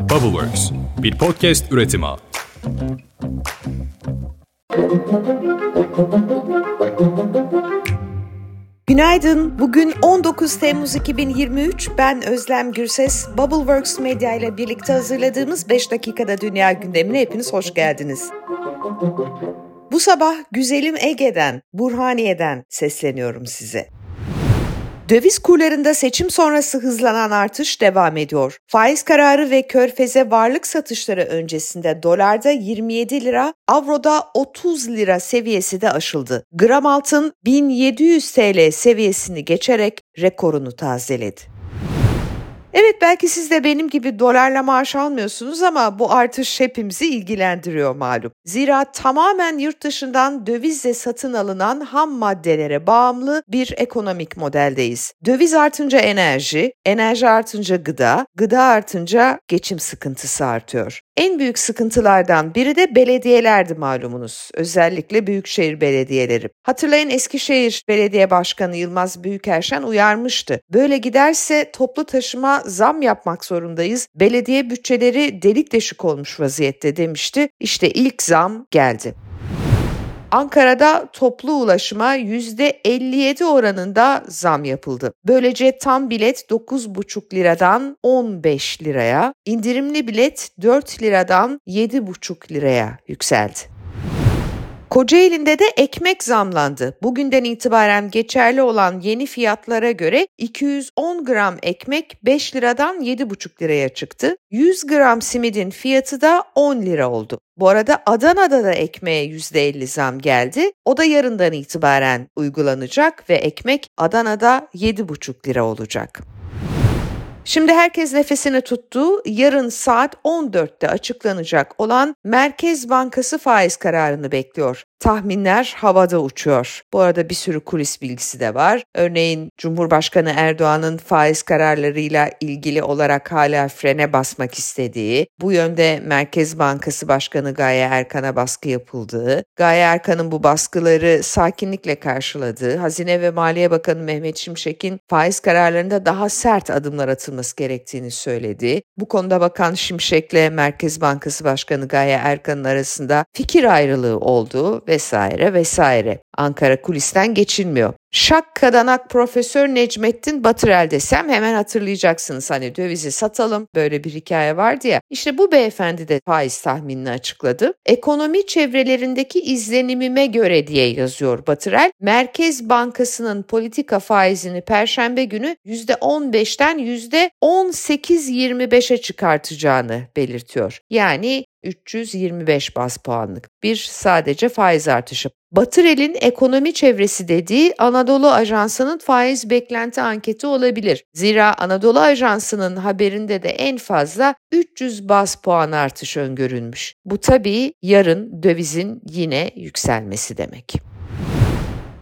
Bubbleworks, bir podcast üretimi. Günaydın. Bugün 19 Temmuz 2023. Ben Özlem Gürses. Bubbleworks Medya ile birlikte hazırladığımız 5 dakikada dünya gündemine hepiniz hoş geldiniz. Bu sabah güzelim Ege'den, Burhaniye'den sesleniyorum size. Döviz kurlarında seçim sonrası hızlanan artış devam ediyor. Faiz kararı ve körfeze varlık satışları öncesinde dolarda 27 lira, avroda 30 lira seviyesi de aşıldı. Gram altın 1700 TL seviyesini geçerek rekorunu tazeledi. Evet belki siz de benim gibi dolarla maaş almıyorsunuz ama bu artış hepimizi ilgilendiriyor malum. Zira tamamen yurt dışından dövizle satın alınan ham maddelere bağımlı bir ekonomik modeldeyiz. Döviz artınca enerji, enerji artınca gıda, gıda artınca geçim sıkıntısı artıyor. En büyük sıkıntılardan biri de belediyelerdi malumunuz. Özellikle büyükşehir belediyeleri. Hatırlayın Eskişehir Belediye Başkanı Yılmaz Büyükerşen uyarmıştı. Böyle giderse toplu taşıma zam yapmak zorundayız. Belediye bütçeleri delik deşik olmuş vaziyette demişti. İşte ilk zam geldi. Ankara'da toplu ulaşıma %57 oranında zam yapıldı. Böylece tam bilet 9,5 liradan 15 liraya, indirimli bilet 4 liradan 7,5 liraya yükseldi. Kocaeli'nde de ekmek zamlandı. Bugünden itibaren geçerli olan yeni fiyatlara göre 210 gram ekmek 5 liradan 7,5 liraya çıktı. 100 gram simidin fiyatı da 10 lira oldu. Bu arada Adana'da da ekmeğe %50 zam geldi. O da yarından itibaren uygulanacak ve ekmek Adana'da 7,5 lira olacak. Şimdi herkes nefesini tuttu. Yarın saat 14'te açıklanacak olan Merkez Bankası faiz kararını bekliyor. Tahminler havada uçuyor. Bu arada bir sürü kulis bilgisi de var. Örneğin Cumhurbaşkanı Erdoğan'ın faiz kararlarıyla ilgili olarak hala frene basmak istediği, bu yönde Merkez Bankası Başkanı Gaye Erkan'a baskı yapıldığı, Gaye Erkan'ın bu baskıları sakinlikle karşıladığı, Hazine ve Maliye Bakanı Mehmet Şimşek'in faiz kararlarında daha sert adımlar atılması gerektiğini söyledi. Bu konuda Bakan Şimşek'le Merkez Bankası Başkanı Gaye Erkan'ın arasında fikir ayrılığı oldu vesaire vesaire. Ankara kulisten geçilmiyor. Şak kadanak Profesör Necmettin Batırel desem hemen hatırlayacaksınız. Hani dövizi satalım böyle bir hikaye vardı ya. İşte bu beyefendi de faiz tahminini açıkladı. Ekonomi çevrelerindeki izlenimime göre diye yazıyor Batırel. Merkez Bankası'nın politika faizini perşembe günü %15'ten %18-25'e çıkartacağını belirtiyor. Yani 325 bas puanlık bir sadece faiz artışı. Batırel'in ekonomi çevresi dediği Anadolu Ajansı'nın faiz beklenti anketi olabilir. Zira Anadolu Ajansı'nın haberinde de en fazla 300 bas puan artış öngörülmüş. Bu tabii yarın dövizin yine yükselmesi demek.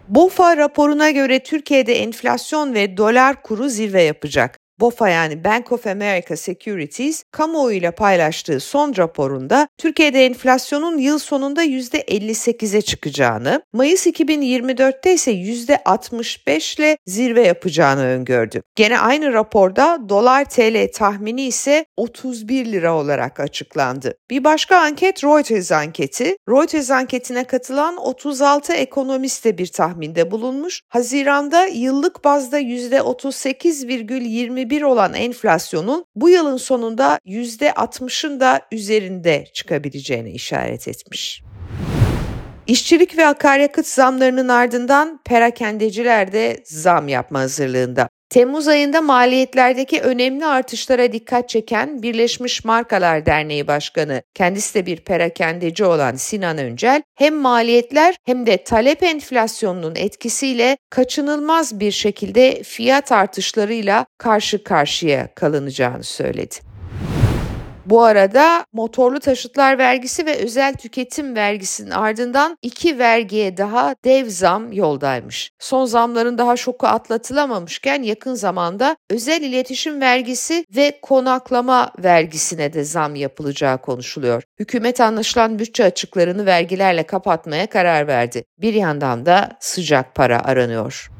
BOFA raporuna göre Türkiye'de enflasyon ve dolar kuru zirve yapacak. BOFA yani Bank of America Securities kamuoyuyla paylaştığı son raporunda Türkiye'de enflasyonun yıl sonunda %58'e çıkacağını, Mayıs 2024'te ise %65 ile zirve yapacağını öngördü. Gene aynı raporda dolar TL tahmini ise 31 lira olarak açıklandı. Bir başka anket Reuters anketi. Reuters anketine katılan 36 ekonomist de bir tahminde bulunmuş. Haziranda yıllık bazda %38,21 %21 olan enflasyonun bu yılın sonunda %60'ın da üzerinde çıkabileceğine işaret etmiş. İşçilik ve akaryakıt zamlarının ardından perakendeciler de zam yapma hazırlığında. Temmuz ayında maliyetlerdeki önemli artışlara dikkat çeken Birleşmiş Markalar Derneği Başkanı, kendisi de bir perakendeci olan Sinan Öncel, hem maliyetler hem de talep enflasyonunun etkisiyle kaçınılmaz bir şekilde fiyat artışlarıyla karşı karşıya kalınacağını söyledi. Bu arada motorlu taşıtlar vergisi ve özel tüketim vergisinin ardından iki vergiye daha dev zam yoldaymış. Son zamların daha şoku atlatılamamışken yakın zamanda özel iletişim vergisi ve konaklama vergisine de zam yapılacağı konuşuluyor. Hükümet anlaşılan bütçe açıklarını vergilerle kapatmaya karar verdi. Bir yandan da sıcak para aranıyor.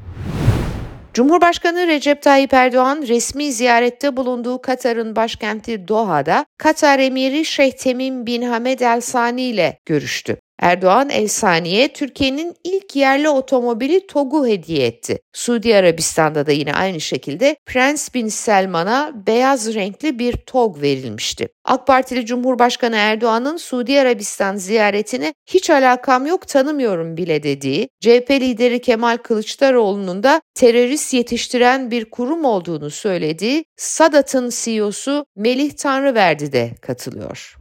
Cumhurbaşkanı Recep Tayyip Erdoğan resmi ziyarette bulunduğu Katar'ın başkenti Doha'da Katar Emiri Şeyh Temim bin Hamed El Sani ile görüştü. Erdoğan El Sani'ye Türkiye'nin ilk yerli otomobili TOG'u hediye etti. Suudi Arabistan'da da yine aynı şekilde Prens bin Selman'a beyaz renkli bir TOG verilmişti. AK Partili Cumhurbaşkanı Erdoğan'ın Suudi Arabistan ziyaretine hiç alakam yok tanımıyorum bile dediği, CHP lideri Kemal Kılıçdaroğlu'nun da terörist yetiştiren bir kurum olduğunu söylediği Sadat'ın CEO'su Melih Tanrıverdi de katılıyor.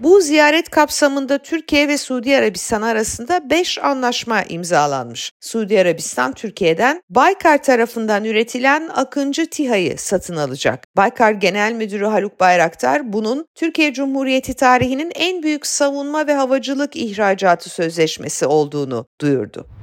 Bu ziyaret kapsamında Türkiye ve Suudi Arabistan arasında 5 anlaşma imzalanmış. Suudi Arabistan Türkiye'den Baykar tarafından üretilen Akıncı TİHA'yı satın alacak. Baykar Genel Müdürü Haluk Bayraktar bunun Türkiye Cumhuriyeti tarihinin en büyük savunma ve havacılık ihracatı sözleşmesi olduğunu duyurdu.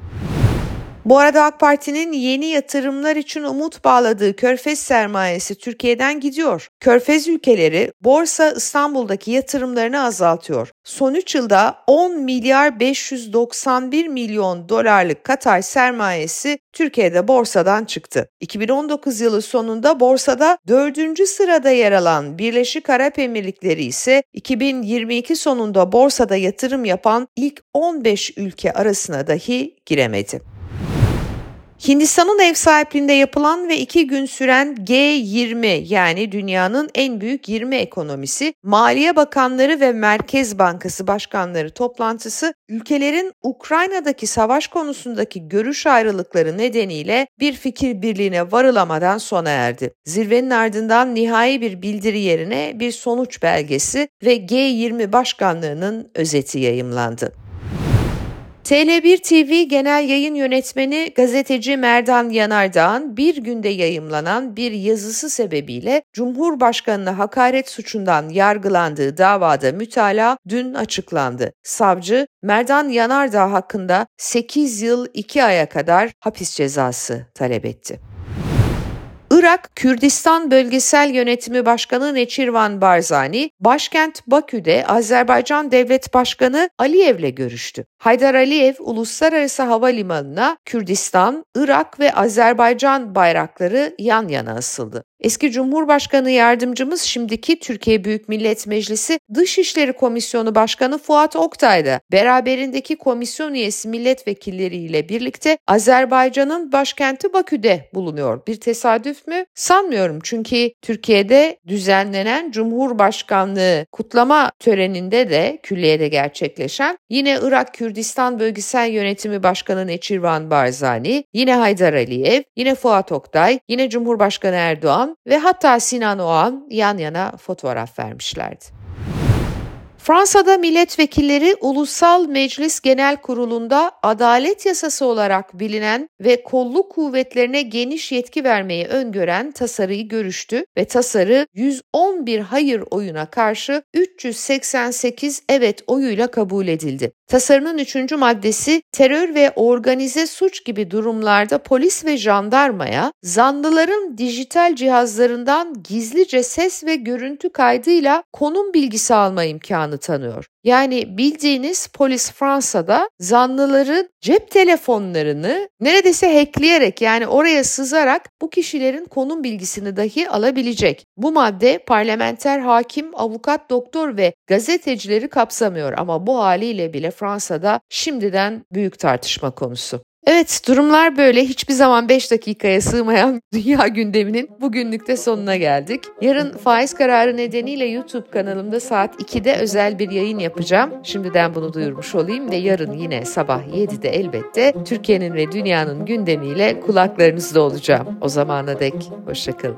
Bu arada AK Parti'nin yeni yatırımlar için umut bağladığı Körfez sermayesi Türkiye'den gidiyor. Körfez ülkeleri Borsa İstanbul'daki yatırımlarını azaltıyor. Son 3 yılda 10 milyar 591 milyon dolarlık Katar sermayesi Türkiye'de borsadan çıktı. 2019 yılı sonunda borsada 4. sırada yer alan Birleşik Arap Emirlikleri ise 2022 sonunda borsada yatırım yapan ilk 15 ülke arasına dahi giremedi. Hindistan'ın ev sahipliğinde yapılan ve iki gün süren G20 yani dünyanın en büyük 20 ekonomisi, Maliye Bakanları ve Merkez Bankası Başkanları toplantısı ülkelerin Ukrayna'daki savaş konusundaki görüş ayrılıkları nedeniyle bir fikir birliğine varılamadan sona erdi. Zirvenin ardından nihai bir bildiri yerine bir sonuç belgesi ve G20 başkanlığının özeti yayımlandı. TL1 TV Genel Yayın Yönetmeni gazeteci Merdan Yanardağ'ın bir günde yayımlanan bir yazısı sebebiyle Cumhurbaşkanına hakaret suçundan yargılandığı davada mütalaa dün açıklandı. Savcı Merdan Yanardağ hakkında 8 yıl 2 aya kadar hapis cezası talep etti. Irak Kürdistan Bölgesel Yönetimi Başkanı Neçirvan Barzani, başkent Bakü'de Azerbaycan Devlet Başkanı Aliyev'le görüştü. Haydar Aliyev Uluslararası Havalimanı'na Kürdistan, Irak ve Azerbaycan bayrakları yan yana asıldı. Eski Cumhurbaşkanı yardımcımız şimdiki Türkiye Büyük Millet Meclisi Dışişleri Komisyonu Başkanı Fuat Oktay da beraberindeki komisyon üyesi milletvekilleriyle birlikte Azerbaycan'ın başkenti Bakü'de bulunuyor. Bir tesadüf mü? Sanmıyorum çünkü Türkiye'de düzenlenen Cumhurbaşkanlığı kutlama töreninde de külliyede gerçekleşen yine Irak Kürdistan Bölgesel Yönetimi Başkanı Neçirvan Barzani, yine Haydar Aliyev, yine Fuat Oktay, yine Cumhurbaşkanı Erdoğan ve hatta Sinan Oğan yan yana fotoğraf vermişlerdi. Fransa'da milletvekilleri Ulusal Meclis Genel Kurulu'nda adalet yasası olarak bilinen ve kolluk kuvvetlerine geniş yetki vermeyi öngören tasarıyı görüştü ve tasarı 111 hayır oyuna karşı 388 evet oyuyla kabul edildi. Tasarının üçüncü maddesi terör ve organize suç gibi durumlarda polis ve jandarmaya zanlıların dijital cihazlarından gizlice ses ve görüntü kaydıyla konum bilgisi alma imkanı tanıyor. Yani bildiğiniz polis Fransa'da zanlıların cep telefonlarını neredeyse hackleyerek yani oraya sızarak bu kişilerin konum bilgisini dahi alabilecek. Bu madde parlamenter hakim, avukat, doktor ve gazetecileri kapsamıyor ama bu haliyle bile Fransa'da şimdiden büyük tartışma konusu. Evet durumlar böyle hiçbir zaman 5 dakikaya sığmayan dünya gündeminin bugünlük de sonuna geldik. Yarın faiz kararı nedeniyle YouTube kanalımda saat 2'de özel bir yayın yapacağım. Şimdiden bunu duyurmuş olayım ve yarın yine sabah 7'de elbette Türkiye'nin ve dünyanın gündemiyle kulaklarınızda olacağım. O zamana dek hoşçakalın.